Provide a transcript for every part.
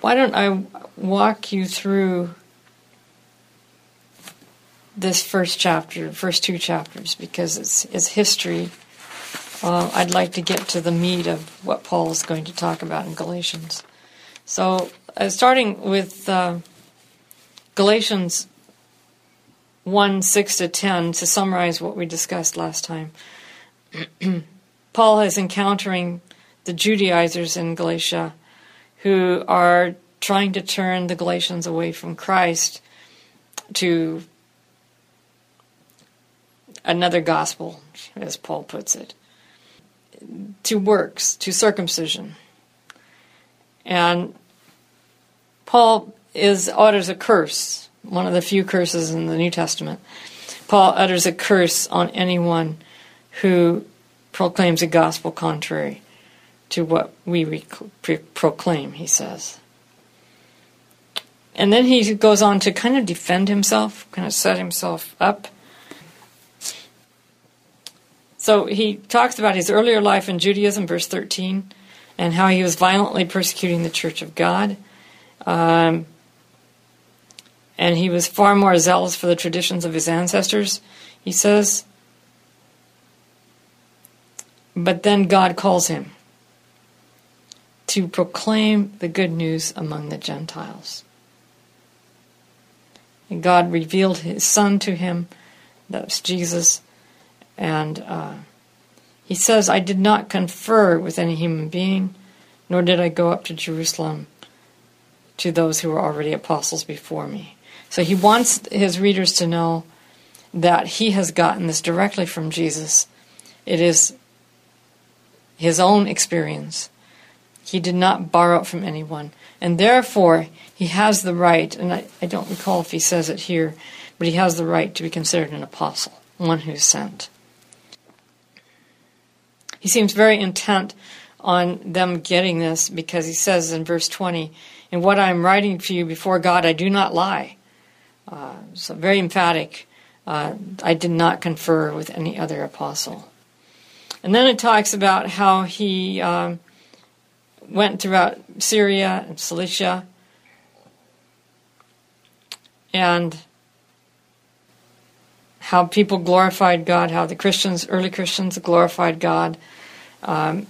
why don't I walk you through this first chapter, first two chapters, because it's, it's history. Uh, I'd like to get to the meat of what Paul is going to talk about in Galatians. So, uh, starting with uh, Galatians 1 6 to 10, to summarize what we discussed last time, Paul is encountering the Judaizers in Galatia who are trying to turn the Galatians away from Christ to another gospel, as Paul puts it, to works, to circumcision. And Paul is utters a curse, one of the few curses in the New Testament. Paul utters a curse on anyone who proclaims a gospel contrary to what we rec- proclaim, he says. And then he goes on to kind of defend himself, kind of set himself up. So he talks about his earlier life in Judaism, verse 13, and how he was violently persecuting the church of God. Um, and he was far more zealous for the traditions of his ancestors, he says. But then God calls him to proclaim the good news among the Gentiles. And God revealed his Son to him, that was Jesus, and uh, he says, I did not confer with any human being, nor did I go up to Jerusalem to those who were already apostles before me. So he wants his readers to know that he has gotten this directly from Jesus. It is his own experience he did not borrow it from anyone. And therefore, he has the right, and I, I don't recall if he says it here, but he has the right to be considered an apostle, one who's sent. He seems very intent on them getting this because he says in verse 20, In what I am writing for you before God, I do not lie. Uh, so, very emphatic. Uh, I did not confer with any other apostle. And then it talks about how he um, went throughout Syria and Cilicia. And how people glorified God, how the Christians, early Christians, glorified God, um,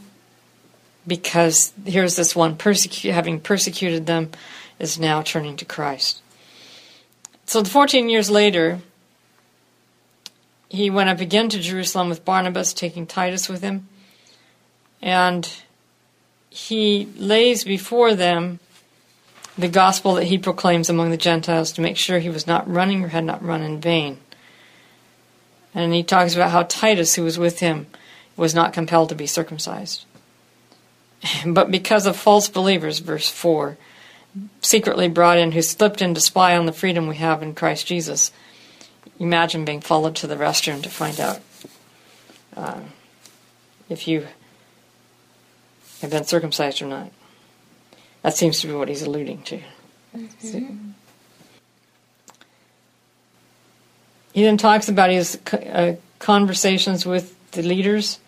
because here's this one persecu- having persecuted them, is now turning to Christ. So, 14 years later, he went up again to Jerusalem with Barnabas, taking Titus with him, and he lays before them the gospel that he proclaims among the Gentiles to make sure he was not running or had not run in vain. And he talks about how Titus, who was with him, was not compelled to be circumcised. But because of false believers, verse 4, secretly brought in, who slipped in to spy on the freedom we have in Christ Jesus, imagine being followed to the restroom to find out uh, if you have been circumcised or not. That seems to be what he's alluding to. Mm-hmm. He then talks about his uh, conversations with the leaders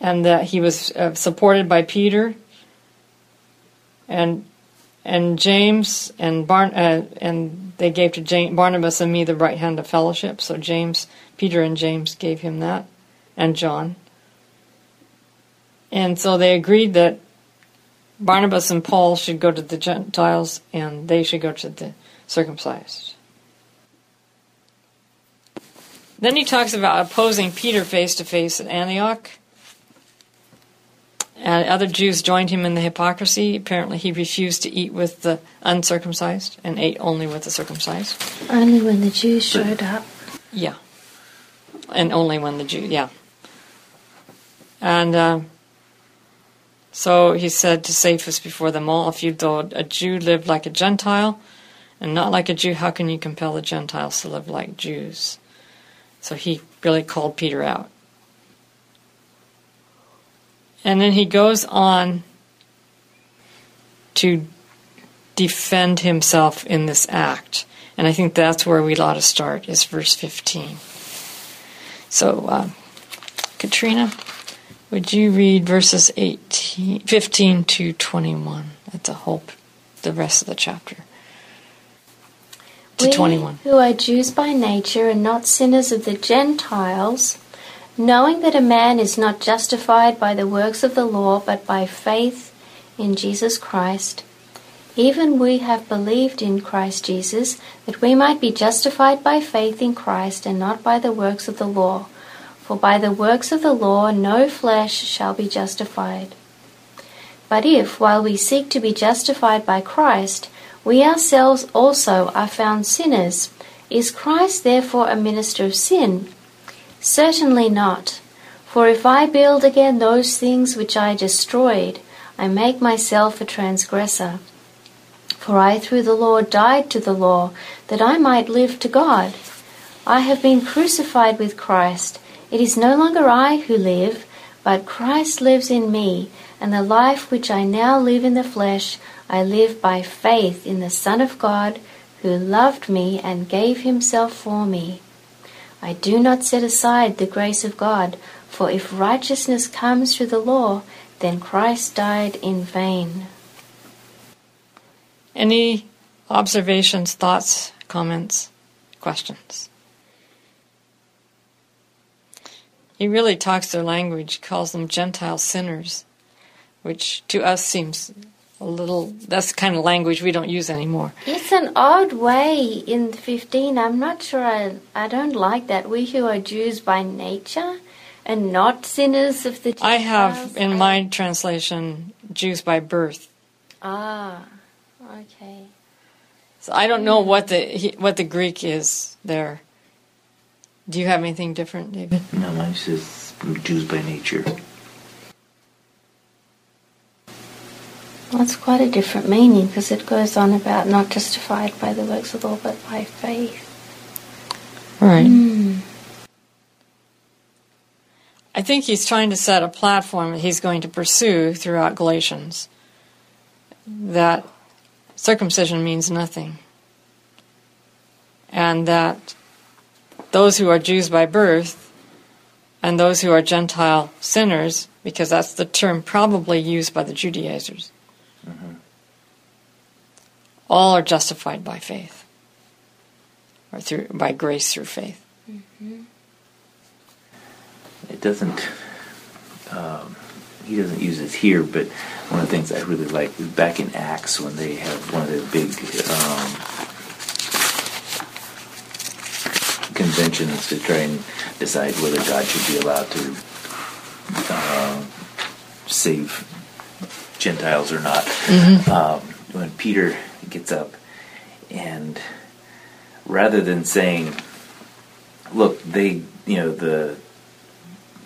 and that he was uh, supported by Peter and and James and Barn uh, and they gave to James, Barnabas and me the right hand of fellowship. So James, Peter, and James gave him that and John. And so they agreed that Barnabas and Paul should go to the Gentiles and they should go to the circumcised. Then he talks about opposing Peter face to face at Antioch. And other Jews joined him in the hypocrisy. Apparently, he refused to eat with the uncircumcised and ate only with the circumcised. Only when the Jews showed up. Yeah. And only when the Jews, yeah. And uh, so he said to Cephas before them all, If you though a Jew lived like a Gentile and not like a Jew, how can you compel the Gentiles to live like Jews? So he really called Peter out. And then he goes on to defend himself in this act. And I think that's where we ought to start, is verse 15. So, uh, Katrina, Would you read verses 18, 15 to 21? That's a whole, the rest of the chapter. To we 21. who are Jews by nature and not sinners of the Gentiles, knowing that a man is not justified by the works of the law, but by faith in Jesus Christ, even we have believed in Christ Jesus, that we might be justified by faith in Christ and not by the works of the law. For by the works of the law no flesh shall be justified. But if, while we seek to be justified by Christ, we ourselves also are found sinners, is Christ therefore a minister of sin? Certainly not. For if I build again those things which I destroyed, I make myself a transgressor. For I through the law died to the law, that I might live to God. I have been crucified with Christ. It is no longer I who live, but Christ lives in me, and the life which I now live in the flesh, I live by faith in the Son of God, who loved me and gave himself for me. I do not set aside the grace of God, for if righteousness comes through the law, then Christ died in vain. Any observations, thoughts, comments, questions? He really talks their language, calls them Gentile sinners, which to us seems a little, that's the kind of language we don't use anymore. It's an odd way in 15. I'm not sure I, I don't like that. We who are Jews by nature and not sinners of the Gentiles. I have in my translation Jews by birth. Ah, okay. So I don't know what the what the Greek is there. Do you have anything different, David? No, mine says Jews by nature. That's quite a different meaning because it goes on about not justified by the works of the law but by faith. Right. Hmm. I think he's trying to set a platform that he's going to pursue throughout Galatians. That circumcision means nothing. And that those who are Jews by birth and those who are Gentile sinners, because that's the term probably used by the Judaizers, all are justified by faith or through by grace through faith. It doesn't. Um, he doesn't use it here, but one of the things I really like is back in Acts when they have one of their big um, conventions to try and decide whether God should be allowed to uh, save Gentiles or not. Um, when Peter gets up and rather than saying, "Look, they, you know, the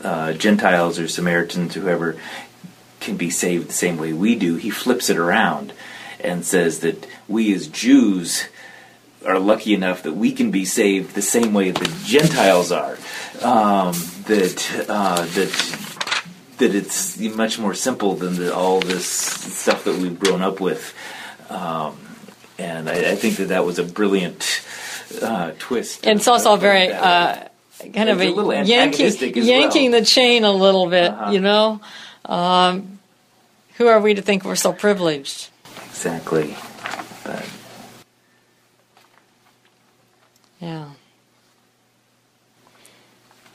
uh, Gentiles or Samaritans, whoever, can be saved the same way we do," he flips it around and says that we as Jews are lucky enough that we can be saved the same way the Gentiles are. Um, that uh, that that it's much more simple than the, all this stuff that we've grown up with. Um, and I, I think that that was a brilliant uh, twist. And so it's also very uh, kind of a, a little yanking, yanking well. the chain a little bit, Uh-huh. you know. Um, who are we to think we're so privileged? exactly. But Yeah.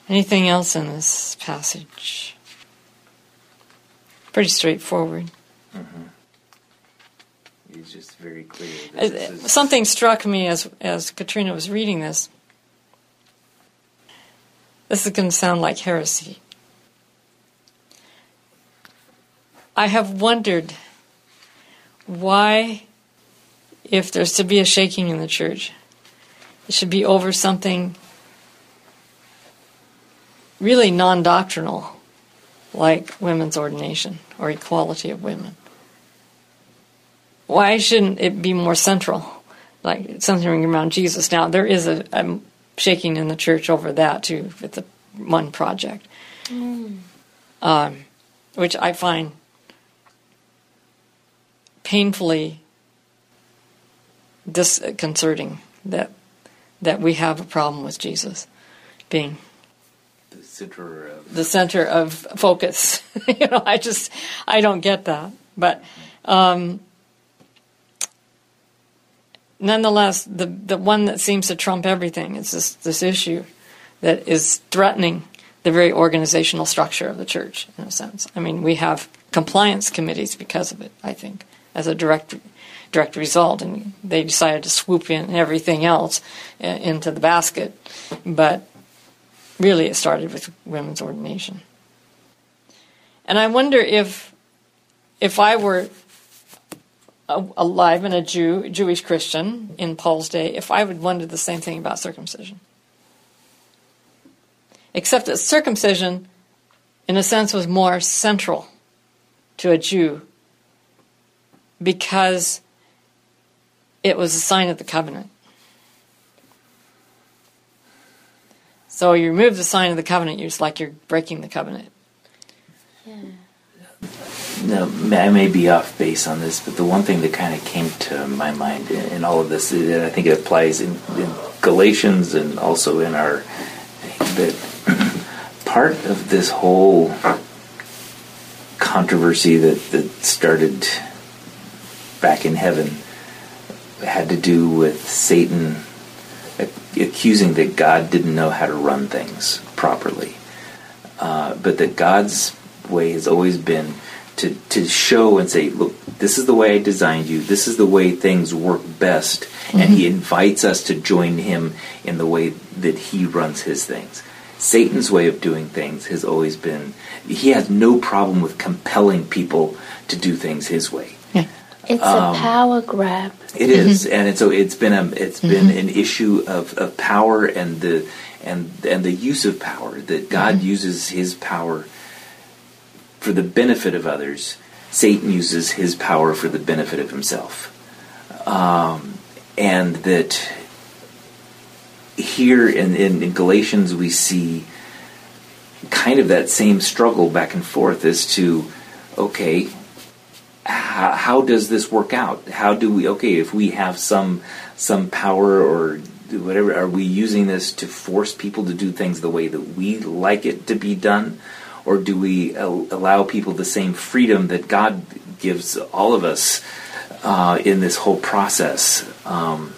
Anything else in this passage? Pretty straightforward. it's just very clear. Uh, is, Something struck me as as Katrina was reading this. This is going to sound like heresy. I have wondered why, if there's to be a shaking in the church, it should be over something really non doctrinal, like women's ordination or equality of women. Why shouldn't it be more central, like centering around Jesus? Now there is a, a shaking in the church over that too, with the one project, um, which I find painfully disconcerting that that we have a problem with Jesus being the center of the center of focus. you know, I just I don't get that. But um, nonetheless, the the one that seems to trump everything is this this issue that is threatening the very organizational structure of the church in a sense. I mean, we have compliance committees because of it. I think as a direct direct result, and they decided to swoop in everything else uh, into the basket, but really it started with women's ordination. And I wonder if if I were alive and a Jew, Jewish Christian in Paul's day, if I would wonder the same thing about circumcision. Except that circumcision, in a sense, was more central to a Jew because it was a sign of the covenant. So you remove the sign of the covenant, you're like you're breaking the covenant. Yeah. Now, I may be off base on this, but the one thing that kind of came to my mind in, in all of this, and I think it applies in, in Galatians and also in our that part of this whole controversy that, that started back in heaven had to do with Satan accusing that God didn't know how to run things properly, uh, but that God's way has always been to, to show and say, look, this is the way I designed you. This is the way things work best. Mm-hmm. And he invites us to join him in the way that he runs his things. Satan's way of doing things has always been, he has no problem with compelling people to do things his way. It's um, a power grab. It is, mm-hmm. and so it's been a it's mm-hmm. been an issue of, of power and the and and the use of power that God mm-hmm. uses His power for the benefit of others, Satan uses his power for the benefit of himself. Um, and that here in, in, in, Galatians we see kind of that same struggle back and forth as to, okay, how, how does this work out? How do we, okay, if we have some, some power or whatever, are we using this to force people to do things the way that we like it to be done? or do we allow people the same freedom that God gives all of us uh, in this whole process? Um,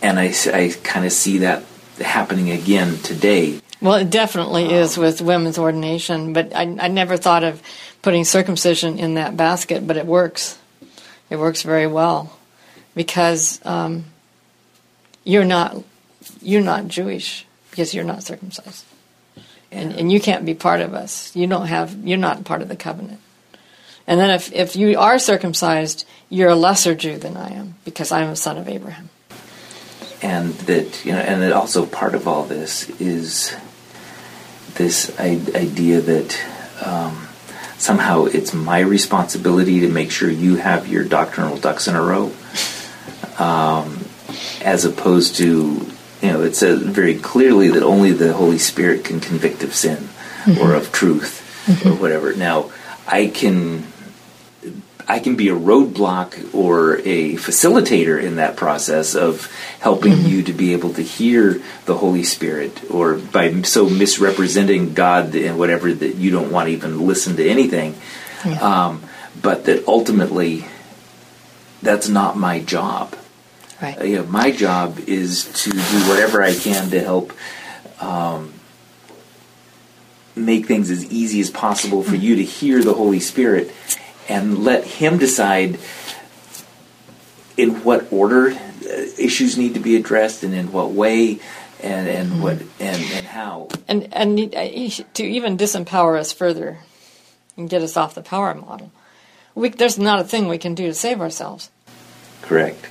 and I, I kind of see that happening again today. Well, it definitely um, is with women's ordination, but I, I never thought of putting circumcision in that basket, but it works. It works very well because um, you're not you're not Jewish because you're not circumcised and, and you can't be part of us. You don't have. You're not part of the covenant. And then if if you are circumcised, you're a lesser Jew than I am because I am a son of Abraham. And that you know, and that also part of all this is this idea that um, somehow it's my responsibility to make sure you have your doctrinal ducks in a row, um, as opposed to you know, it says very clearly that only the Holy Spirit can convict of sin mm-hmm. or of truth mm-hmm. or whatever. Now, I can I can be a roadblock or a facilitator in that process of helping mm-hmm. you to be able to hear the Holy Spirit, or by so misrepresenting God and whatever that you don't want to even listen to anything. Yeah. Um, but that ultimately, that's not my job. Right. Uh, you know, my job is to do whatever I can to help um, make things as easy as possible for you to hear the Holy Spirit and let Him decide in what order uh, issues need to be addressed and in what way and and mm-hmm. what and, and how and and uh, to even disempower us further and get us off the power model we, there's not a thing we can do to save ourselves correct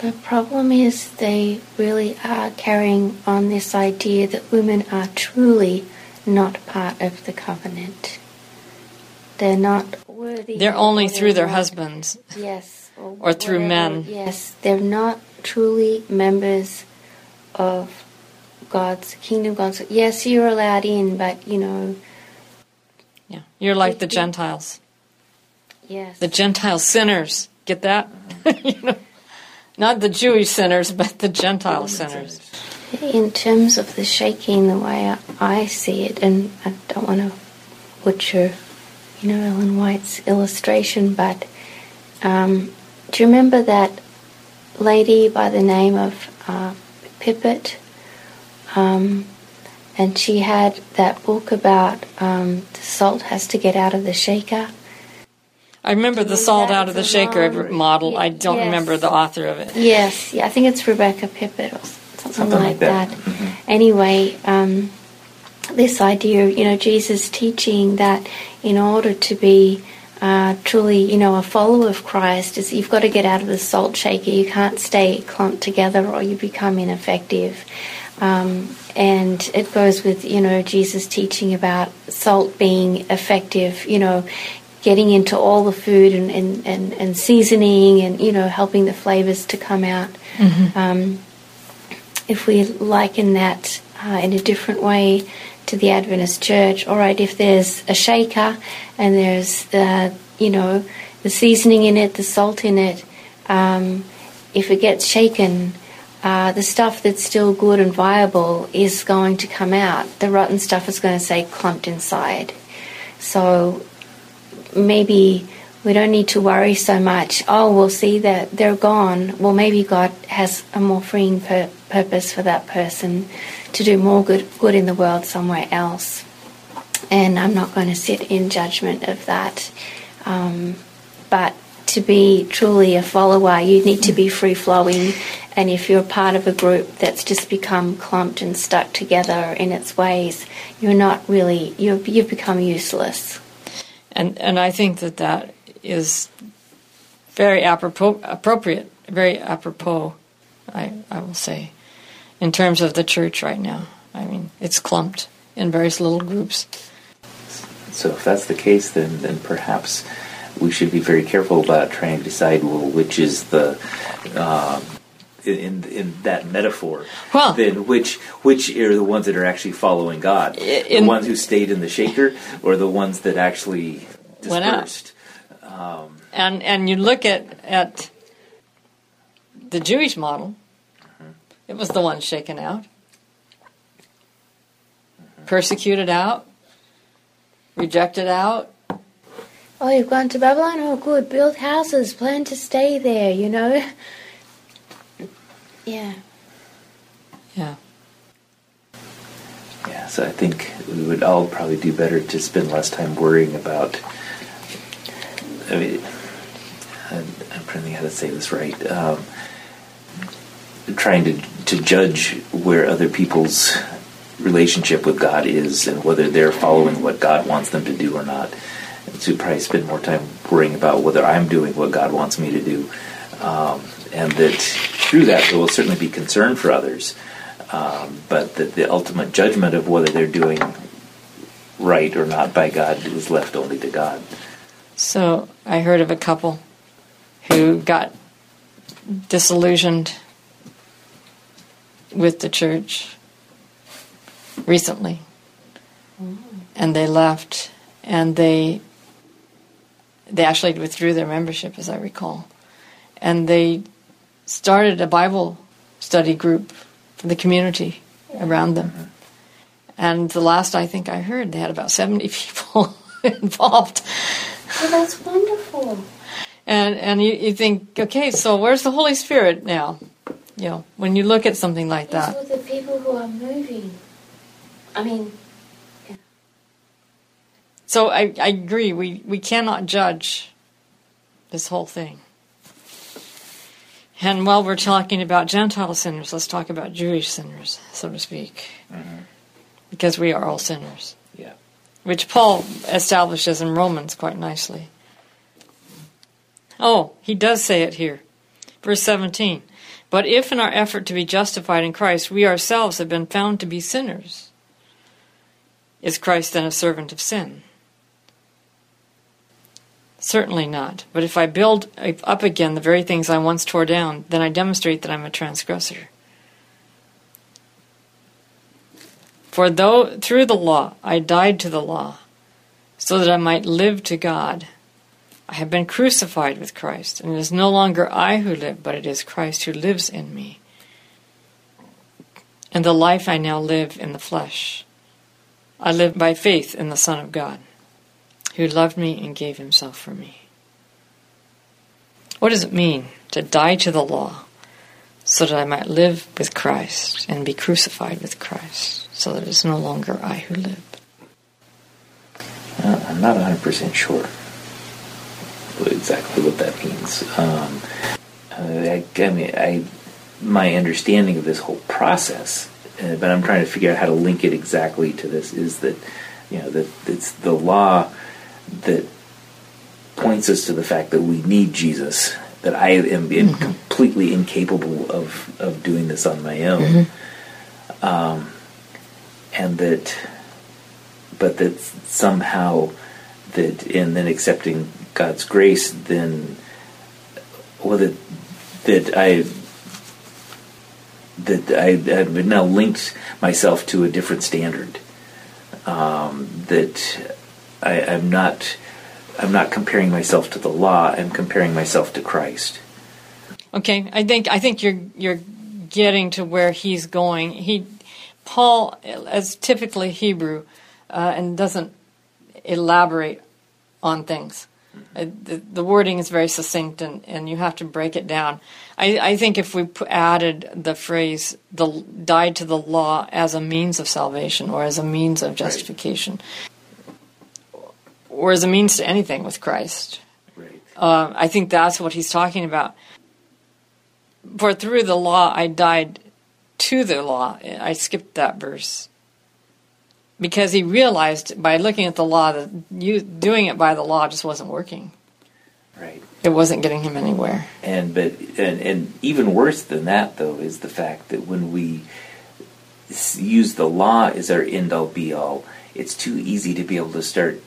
the problem is they really are carrying on this idea that women are truly not part of the covenant. They're not worthy. They're only through their husbands. Yes. Or, or through men. Yes. They're not truly members of God's kingdom. God's yes, you're allowed in, but you know. Yeah, you're like the Gentiles. Yes. The Gentile sinners. Get that? you know? Not the Jewish sinners, but the Gentile sinners. In terms of the shaking, the way I, I see it, and I don't want to butcher, you know, Ellen White's illustration, but um, do you remember that lady by the name of uh, Pippert? Um, and she had that book about um, the salt has to get out of the shaker. I remember the Yeah, salt out of the shaker long- model. I don't yes. remember the author of it. Yes, yeah, I think it's Rebecca Pippert or something, Something like like that. that. Mhm. Anyway, um, this idea, you know, Jesus teaching that in order to be uh, truly, you know, a follower of Christ, is you've got to get out of the salt shaker. You can't stay clumped together, or you become ineffective. Um, and it goes with, you know, Jesus teaching about salt being effective, you know, getting into all the food and, and, and, and seasoning and, you know, helping the flavors to come out. Um, if we liken that uh, in a different way to the Adventist church, all right, if there's a shaker and there's the, you know, the seasoning in it, the salt in it, um, if it gets shaken, uh, the stuff that's still good and viable is going to come out. The rotten stuff is going to stay clumped inside. So maybe we don't need to worry so much. Oh, we'll see that they're gone. Well, maybe God has a more freeing pur- purpose for that person to do more good, good in the world somewhere else. And I'm not going to sit in judgment of that. Um, but to be truly a follower, you need to be free flowing. And if you're part of a group that's just become clumped and stuck together in its ways, you're not really, you've, you've become useless. And and I think that that is very apropos, appropriate, very apropos. I I will say, in terms of the church right now. I mean, it's clumped in various little groups. So if that's the case, then then perhaps we should be very careful about trying to decide well which is the um, in in that metaphor. Well- then which which are the ones that are actually following God? In- the ones who stayed in the shaker, or the ones that actually Went out. dispersed? And and you look at at the Jewish model, it was the one shaken out, persecuted out, rejected out. Oh, you've gone to Babylon? Oh, good. Build houses. Plan to stay there, you know? Yeah. Yeah. Yeah, so I think we would all probably do better to spend less time worrying about. I mean, I'm, I'm trying to think how to say this right. Um, trying to to judge where other people's relationship with God is and whether they're following what God wants them to do or not. And to probably spend more time worrying about whether I'm doing what God wants me to do, um, and that through that there will certainly be concern for others um, but that the ultimate judgment of whether they're doing right or not by God is left only to God. So I heard of a couple who got disillusioned with the church recently, and they left, and they they actually withdrew their membership, as I recall, and they started a Bible study group for the community around them. And the last I think I heard, they had about seventy people involved. Oh, that's wonderful. And and you, you think, okay, so where's the Holy Spirit now? You know, when you look at something like These that. are the people who are moving. I mean, So I, I agree, we, we cannot judge this whole thing. And while we're talking about Gentile sinners, let's talk about Jewish sinners, so to speak. Mm-hmm. Because we are all sinners, Yeah. Which Paul establishes in Romans quite nicely. Oh, he does say it here. Verse 17. But if in our effort to be justified in Christ we ourselves have been found to be sinners, is Christ then a servant of sin? Certainly not. But if I build up again the very things I once tore down, then I demonstrate that I'm a transgressor. For though through the law I died to the law, so that I might live to God, I have been crucified with Christ, and it is no longer I who live, but it is Christ who lives in me. And the life I now live in the flesh, I live by faith in the Son of God, who loved me and gave himself for me. What does it mean to die to the law so that I might live with Christ and be crucified with Christ, so that it is no longer I who live? Uh, I'm not 100% sure exactly what that means. Um, I, I mean, I my understanding of this whole process, uh, but I'm trying to figure out how to link it exactly to this. Is that you know that it's the law that points us to the fact that we need Jesus. That I am, am mm-hmm. completely incapable of of doing this on my own, mm-hmm. um, and that, but that somehow that in then accepting God's grace, then well that that I that I have now linked myself to a different standard. Um, that I, I'm not I'm not comparing myself to the law. I'm comparing myself to Christ. Okay, I think I think you're you're getting to where he's going. He Paul, as typically Hebrew, uh, and doesn't elaborate on things. Uh, the, the, wording is very succinct, and, and you have to break it down. I, I think if we added the phrase "the died to the law" as a means of salvation or as a means of justification, right. or as a means to anything with Christ, right. uh, I think that's what he's talking about. For through the law I died to the law. I skipped that verse because he realized by looking at the law that you doing it by the law just wasn't working. Right. It wasn't getting him anywhere. And but and, and even worse than that though is the fact that when we use the law as our end all be all, it's too easy to be able to start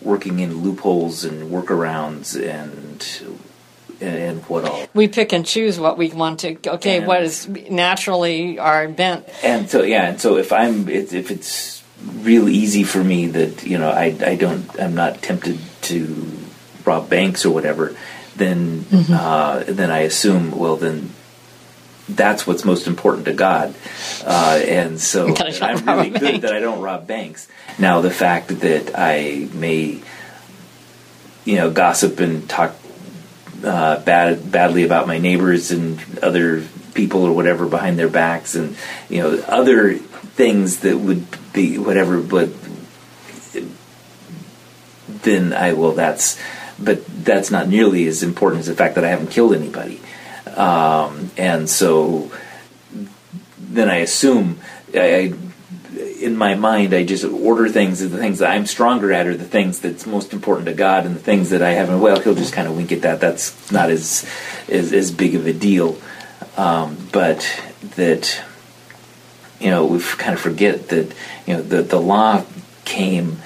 working in loopholes and workarounds and and what all. We pick and choose what we want to. Okay, and, what is naturally our bent. And so yeah, and so if I'm if it's real easy for me that you know I, I don't I'm not tempted to rob banks or whatever, then mm-hmm. uh, then I assume well then that's what's most important to God, uh, and so I'm really good bank. that I don't rob banks. Now the fact that I may you know gossip and talk uh, bad badly about my neighbors and other people or whatever behind their backs and you know other things that would be whatever, but then I will. That's but that's not nearly as important as the fact that I haven't killed anybody, um, and so then I assume I, in my mind, I just order things as the things that I'm stronger at are the things that's most important to God, and the things that I haven't. Well, He'll just kind of wink at that. That's not as as, as big of a deal. Um, but that you know, we kind of forget that, you know, the, the law came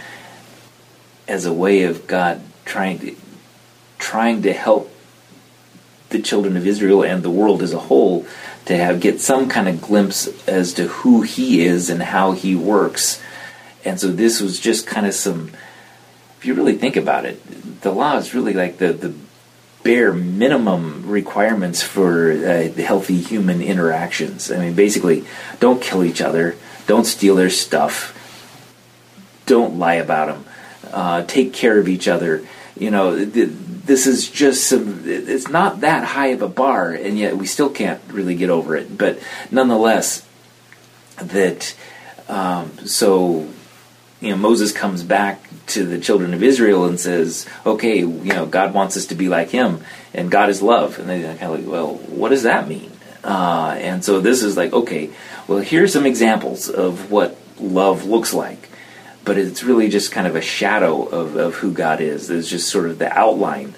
as a way of God trying to trying to help the children of Israel and the world as a whole to have get some kind of glimpse as to who he is and how he works. And so this was just kind of some if you really think about it, the law is really like the, the bare minimum requirements for uh, healthy human interactions. I mean, basically, don't kill each other, don't steal their stuff, don't lie about them, uh, take care of each other. You know, th- this is just some, it's not that high of a bar, and yet we still can't really get over it. But nonetheless, that, um, so you know, Moses comes back to the children of Israel and says, "Okay, you know, God wants us to be like Him, and God is love." And they're kind of like, "Well, what does that mean?" Uh, and so this is like, okay, well, here's some examples of what love looks like, but it's really just kind of a shadow of, of who God is. It's just sort of the outline.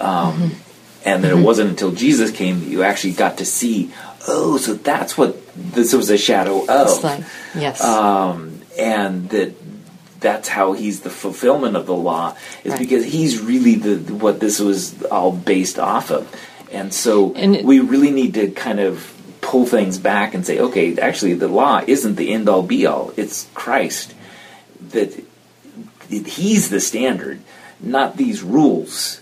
Um, mm-hmm. And then mm-hmm. it wasn't until Jesus came that you actually got to see, oh, so that's what this was a shadow of. Like, yes. Um, and that that's how he's the fulfillment of the law is right. because he's really the what this was all based off of and so and it, we really need to kind of pull things back and say okay actually the law isn't the end all be all it's christ that he's the standard not these rules.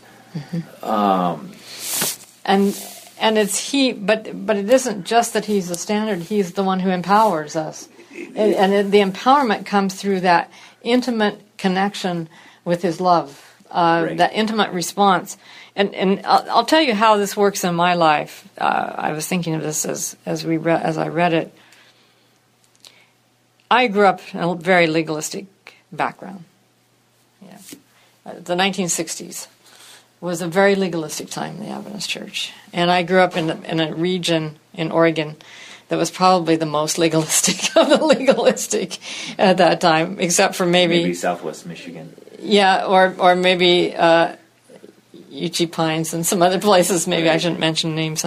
And and it's he but but it isn't just that he's the standard he's the one who empowers us. And, and it, the empowerment comes through that intimate connection with his love uh, Right. that intimate response. And and I'll, I'll tell you how this works in my life. Uh, I was thinking of this as as we re- as I read it. I grew up in a very legalistic background yeah Uh, the 1960s was a very legalistic time in the Adventist Church, and I grew up in a, in a region in Oregon that was probably the most legalistic of the legalistic at that time, except for maybe, Maybe Southwest Michigan. yeah, or or maybe uh, Uchee Pines and some other places. Maybe I shouldn't mention names.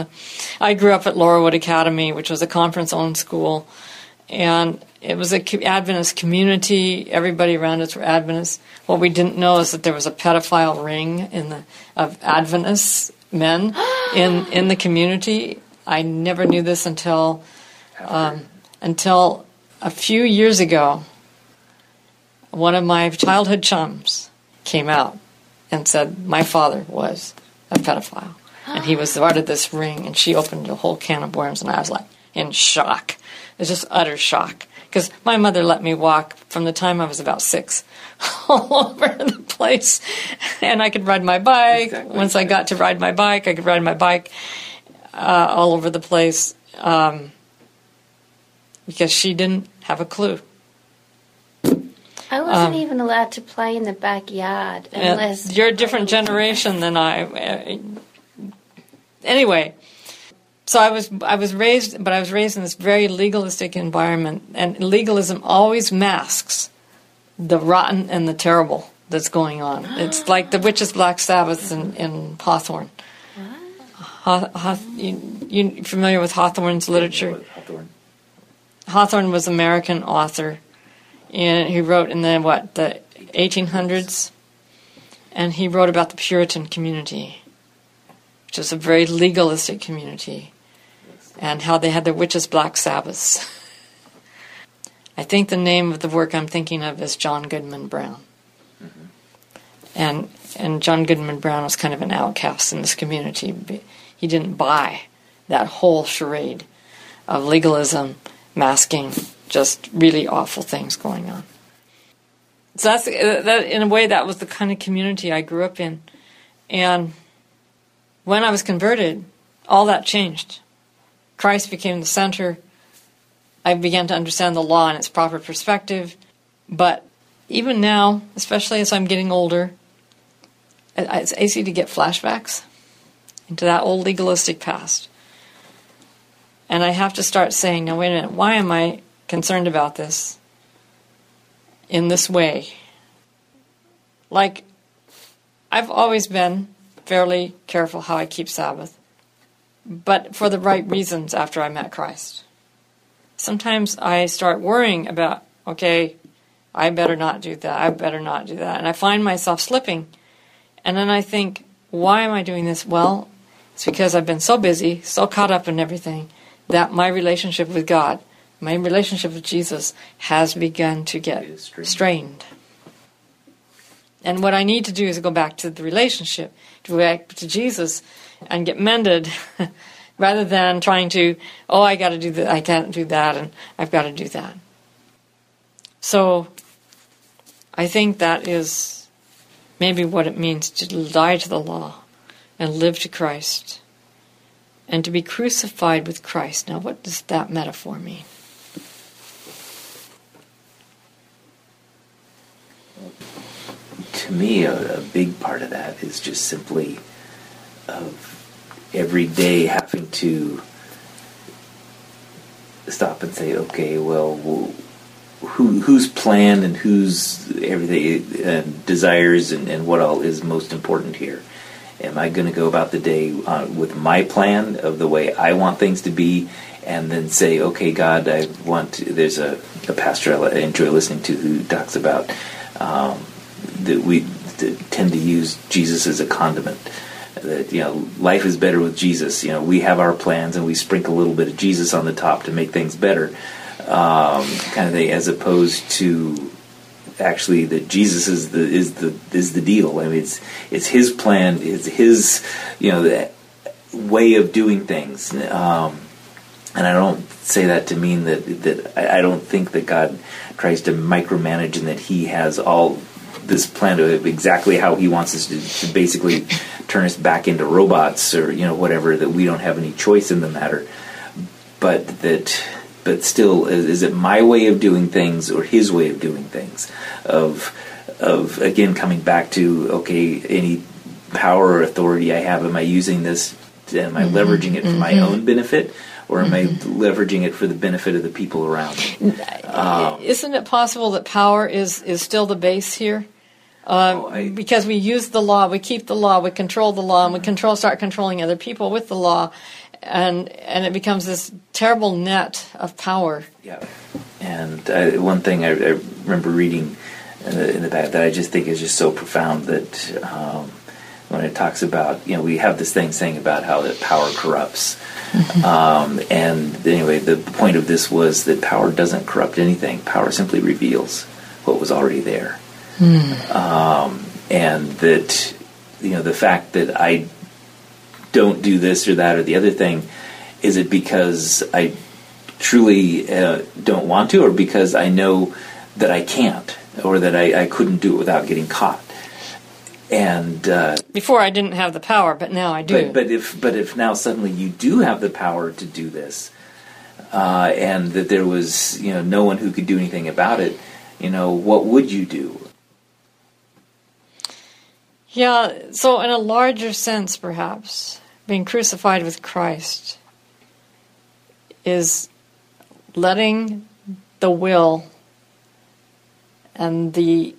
I grew up at Laurelwood Academy, which was a conference-owned school, and it was a co- Adventist community. Everybody around us were Adventists. What we didn't know is that there was a pedophile ring in the of Adventist men in in the community. I never knew this until um, until a few years ago. One of my childhood chums came out and said my father was a pedophile, and he was part of this ring. And she opened a whole can of worms, and I was like in shock. It was just utter shock because my mother let me walk from the time I was about six all over the place, and I could ride my bike. Exactly. Once I got to ride my bike, I could ride my bike uh, all over the place um, because she didn't have a clue. I wasn't Um, even allowed to play in the backyard unless you're a different generation than I. uh, Anyway, so I was I was raised, but I was raised in this very legalistic environment, and legalism always masks the rotten and the terrible that's going on. It's like the witches' black Sabbath in, in Hawthorne. Haw, Haw, you, you familiar with Hawthorne's literature? Hawthorne. Hawthorne was an American author, and he wrote in the what the 1800s, and he wrote about the Puritan community, which is a very legalistic community, and how they had their witches' black Sabbaths. I think the name of the work I'm thinking of is John Goodman Brown, and and John Goodman Brown was kind of an outcast in this community. He didn't buy that whole charade of legalism masking just really awful things going on. So that's uh, that. In a way, that was the kind of community I grew up in, and when I was converted, all that changed. Christ became the center. I began to understand the law in its proper perspective, but even now, especially as I'm getting older, it's easy to get flashbacks into that old legalistic past. And I have to start saying, now, wait a minute, why am I concerned about this in this way? Like, I've always been fairly careful how I keep Sabbath, but for the right reasons after I met Christ. Sometimes I start worrying about, okay, I better not do that, I better not do that. And I find myself slipping. And then I think, why am I doing this? Well, it's because I've been so busy, so caught up in everything, that my relationship with God, my relationship with Jesus, has begun to get strained. And what I need to do is go back to the relationship, back to Jesus, and get mended, rather than trying to, oh, I got to do that, I can't do that, and I've got to do that. So, I think that is maybe what it means to die to the law and live to Christ and to be crucified with Christ. Now, what does that metaphor mean? To me, a, a big part of that is just simply of every day having to stop and say, okay, well, wh- who whose plan and whose everything desires and, and what all is most important here. Am I going to go about the day uh, with my plan of the way I want things to be, and then say, okay, God, I want. To, there's a, a pastor I enjoy listening to who talks about um, that we tend to use Jesus as a condiment. That you know, life is better with Jesus. You know, we have our plans and we sprinkle a little bit of Jesus on the top to make things better, um, kind of thing, as opposed to actually that Jesus is the is the is the deal. I mean, it's it's His plan. It's His you know way of doing things. Um, and I don't say that to mean that that I don't think that God tries to micromanage and that He has all this plan of exactly how He wants us to, to basically turn us back into robots or you know whatever that we don't have any choice in the matter. But that but still, is, is it my way of doing things or His way of doing things? Of of again coming back to okay, any power or authority I have, am I using this? Am I mm-hmm. leveraging it for my mm-hmm. own benefit? Or am I leveraging it for the benefit of the people around me? Um, Isn't it possible that power is, is still the base here? Uh, Oh, I- because we use the law, we keep the law, we control the law, and we control start controlling other people with the law, and and it becomes this terrible net of power. Yeah, and uh, one thing I, I remember reading in the, in the back that I just think is just so profound that um, when it talks about you know we have this thing saying about how that power corrupts, um, and anyway the point of this was that power doesn't corrupt anything. Power simply reveals what was already there, um, and that you know the fact that I don't do this or that or the other thing is it because I truly uh, don't want to, or because I know that I can't, or that I, I couldn't do it without getting caught. And uh, Before I didn't have the power, but now I do. but, but if but if now suddenly you do have the power to do this, uh, and that there was you know no one who could do anything about it, you know what would you do? Yeah, so in a larger sense, perhaps, being crucified with Christ is letting the will and the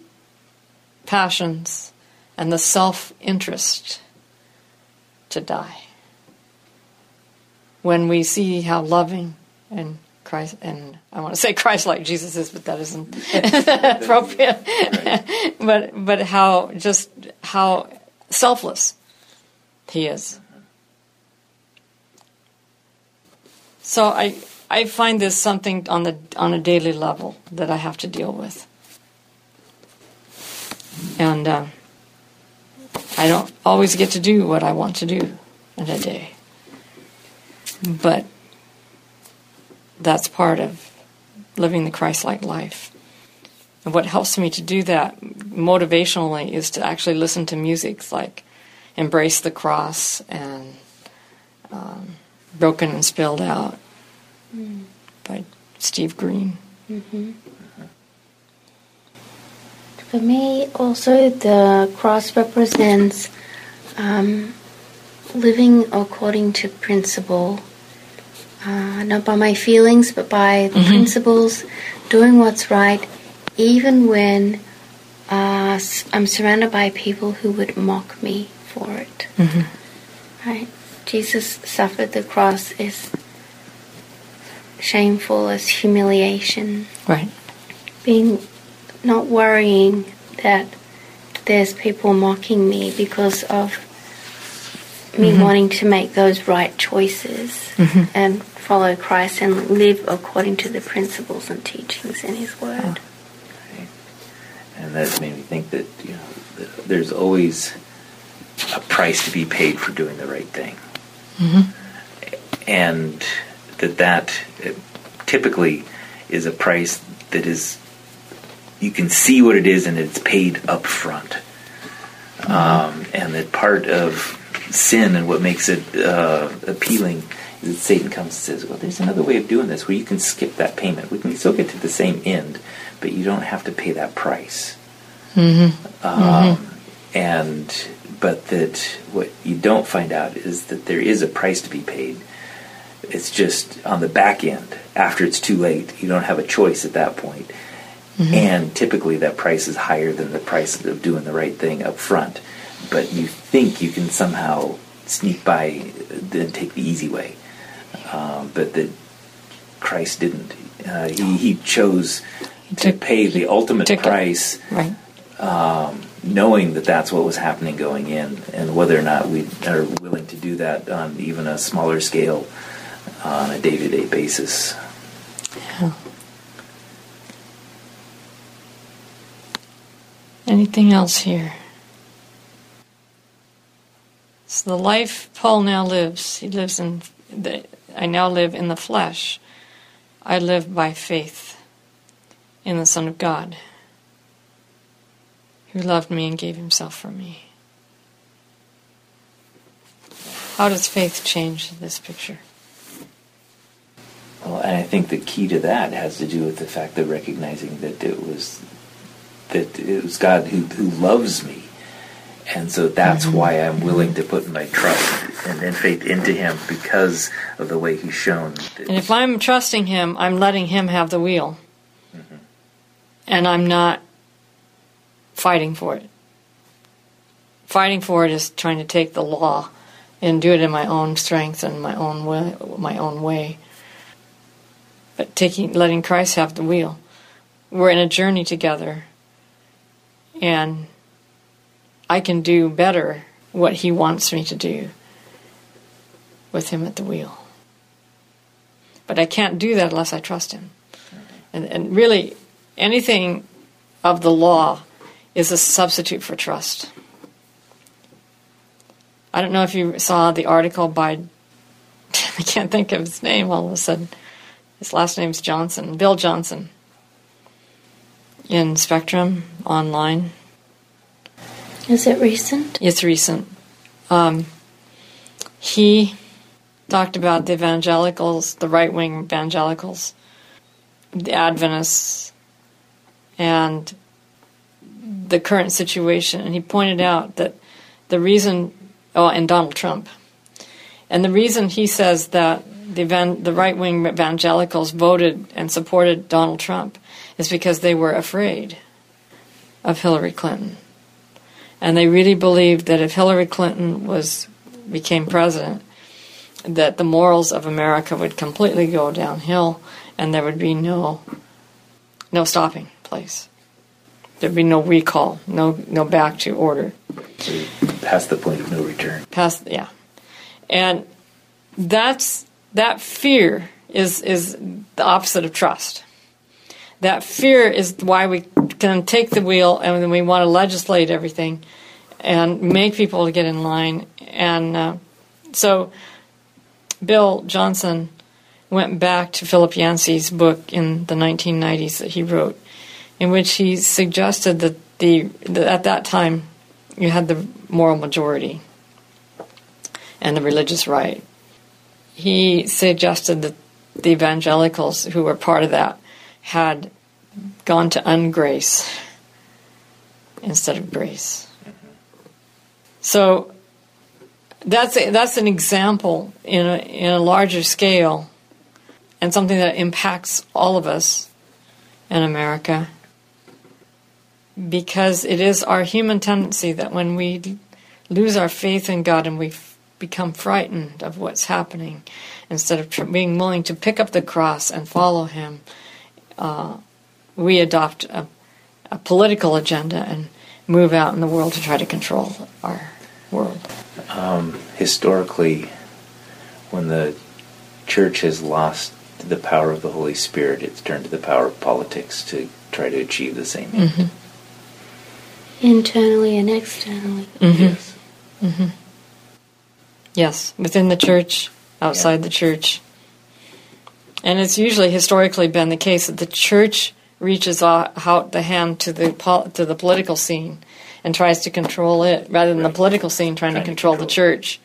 passions and the self interest to die. When we see how loving and Christ, and I want to say Christ like Jesus is, but that isn't appropriate. but but how just how selfless he is. So I I find this something on the on a daily level that I have to deal with, and uh, I don't always get to do what I want to do in a day, but that's part of living the Christ-like life. And what helps me to do that motivationally is to actually listen to music like Embrace the Cross and um, Broken and Spilled Out by Steve Green. For me, also, the cross represents um, living according to principle, uh, not by my feelings, but by the principles, doing what's right, even when uh, I'm surrounded by people who would mock me for it. Right? Jesus suffered the cross is shameful as humiliation Right. being not worrying that there's people mocking me because of me mm-hmm. wanting to make those right choices mm-hmm. and follow Christ and live according to the principles and teachings in His Word. Ah. And that made me think that you know that there's always a price to be paid for doing the right thing, mm-hmm. and that that typically is a price that is you can see what it is and it's paid up front. Um, and that part of sin and what makes it uh, appealing is that Satan comes and says, "Well, there's another way of doing this where you can skip that payment. We can still get to the same end, but you don't have to pay that price." Um, and but that what you don't find out is that there is a price to be paid. It's just on the back end after it's too late. You don't have a choice at that point. And typically that price is higher than the price of doing the right thing up front. But you think you can somehow sneak by and take the easy way. Um, but that Christ didn't. Uh, he, he chose to Took- pay the ultimate price Right. knowing that that's what was happening going in, and whether or not we are willing to do that on even a smaller scale on a day to day basis. Anything else here? So the life Paul now lives, he lives in the, I now live in the flesh. I live by faith in the Son of God, who loved me and gave himself for me. How does faith change this picture? Well, and I think the key to that has to do with the fact that recognizing that it was that it was God who, who loves me. And so that's mm-hmm. why I'm willing to put my trust and, and, faith into Him because of the way He's shown. And if I'm trusting Him, I'm letting Him have the wheel. Mm-hmm. And I'm not fighting for it. Fighting for it is trying to take the law and do it in my own strength and my own way, my own way. But taking, letting Christ have the wheel. We're in a journey together and I can do better what He wants me to do with Him at the wheel. But I can't do that unless I trust Him. And, and really, anything of the law is a substitute for trust. I don't know if you saw the article by, I can't think of his name all of a sudden. His last name's Johnson, Bill Johnson in Spectrum online. Is it recent? It's recent. Um, he talked about the evangelicals, the right wing evangelicals, the Adventists, and the current situation. And he pointed out that the reason, oh, and Donald Trump, and the reason he says that the, the right wing evangelicals voted and supported Donald Trump is because they were afraid of Hillary Clinton. And they really believed that if Hillary Clinton was became president, that the morals of America would completely go downhill and there would be no no stopping place. There'd be no recall, no no back to order. Past the point of no return. Past yeah. And that's that fear is is the opposite of trust that fear is why we can take the wheel and then we want to legislate everything and make people get in line. And uh, so Bill Johnson went back to Philip Yancey's book in the 1990s that he wrote, in which he suggested that the, the at that time you had the moral majority and the religious right. He suggested that the evangelicals who were part of that had gone to ungrace instead of grace. So that's a, that's an example in a, in a larger scale and something that impacts all of us in America because it is our human tendency that when we lose our faith in God and we become frightened of what's happening instead of being willing to pick up the cross and follow Him, uh, we adopt a, a political agenda and move out in the world to try to control our world. Um, historically, when the church has lost the power of the Holy Spirit, it's turned to the power of politics to try to achieve the same end. Mm-hmm. Internally and externally. Mm-hmm. Yes. Mm-hmm. Yes, within the church, outside yeah. the church. And it's usually historically been the case that the church reaches out the hand to the to the political scene and tries to control it, rather than right. the political scene trying, trying to, control to, control the church.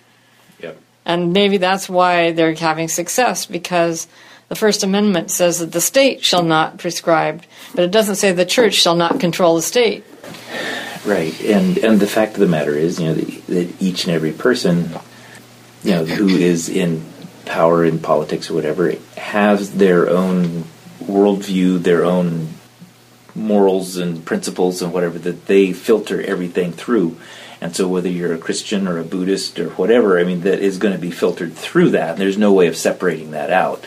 Yep. And maybe that's why they're having success because the First Amendment says that the state shall not prescribe, but it doesn't say the church shall not control the state. Right, and and the fact of the matter is, you know, that, that each and every person, you know, who is in power in politics or whatever, has their own worldview, their own morals and principles and whatever that they filter everything through. And so whether you're a Christian or a Buddhist or whatever, I mean that is going to be filtered through that. There's no way of separating that out.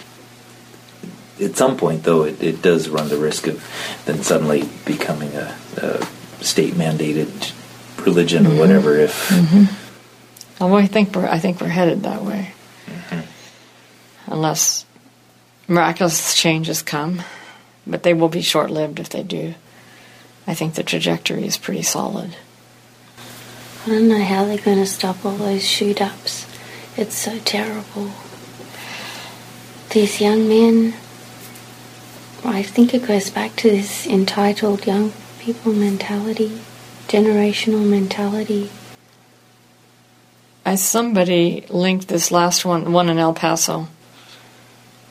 At some point, though, it, it does run the risk of then suddenly becoming a, a state mandated religion mm-hmm. or whatever. If mm-hmm. I think we're I think we're headed that way. Unless miraculous changes come, but they will be short lived if they do. I think the trajectory is pretty solid. I don't know how they're going to stop all those shoot ups. It's so terrible. These young men, I think it goes back to this entitled young people mentality, generational mentality. As somebody linked this last one, one in El Paso,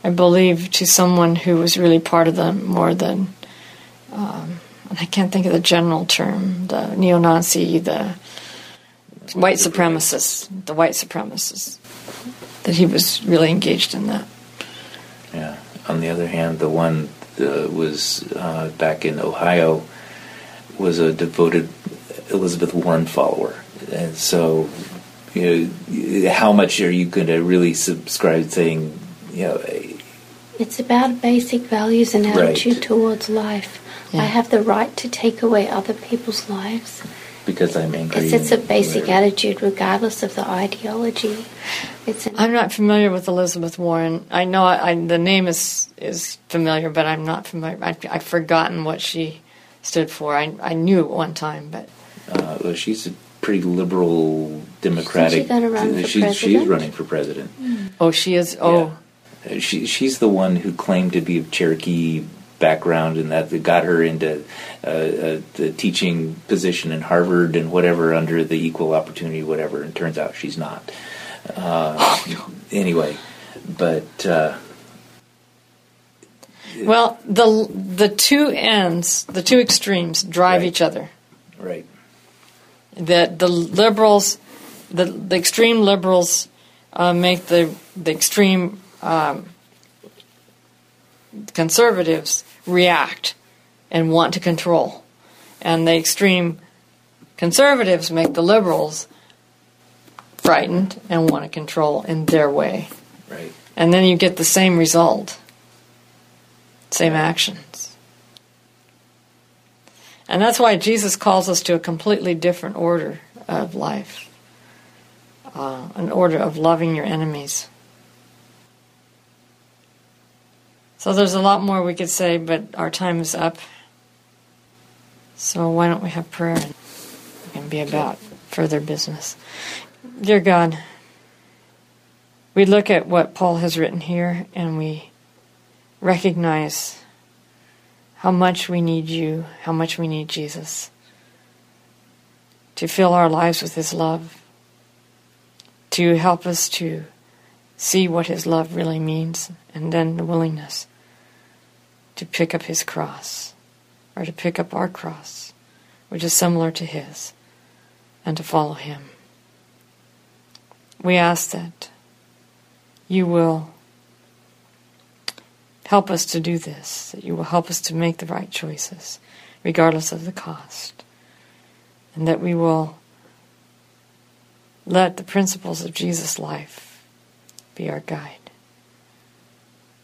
I believe, to someone who was really part of them more than, um, I can't think of the general term, the neo-Nazi, the white supremacists, the white supremacists, that he was really engaged in that. Yeah. On the other hand, the one that was uh, back in Ohio was a devoted Elizabeth Warren follower, and so you know, how much are you going to really subscribe saying, you know, It's about basic values and Right. attitude towards life. Yeah. I have the right to take away other people's lives. because I'm angry? It's, it's a basic whatever. attitude, regardless of the ideology. It's an, I'm not familiar with Elizabeth Warren. I know I, I, the name is is familiar, but I'm not familiar. I, I've forgotten what she stood for. I, I knew at one time, but Uh, well, she's a pretty liberal Democratic. Isn't she gonna run for she's, she's running for president. oh, she is. Oh, Uh, She she's the one who claimed to be of Cherokee background and that got her into uh, uh, the teaching position in Harvard and whatever under the equal opportunity whatever. And turns out she's not. Uh, anyway, but uh, well, the the two ends, the two extremes, drive Right. each other. right, That the liberals, the the extreme liberals, uh, make the the extreme um, conservatives react and want to control, and the extreme conservatives make the liberals frightened and want to control in their way, right, and then you get the same result, same actions. And that's why Jesus calls us to a completely different order of life uh, an order of loving your enemies. So there's a lot more we could say, but our time is up. So why don't we have prayer and can be about further business? Dear God, we look at what Paul has written here and we recognize how much we need you, how much we need Jesus to fill our lives with his love, to help us to see what his love really means, and then the willingness to pick up his cross, or to pick up our cross, which is similar to his, and to follow him. We ask that you will help us to do this, that you will help us to make the right choices, regardless of the cost, and that we will let the principles of Jesus' life be our guide.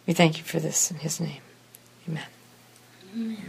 We thank you for this in his name. Amen.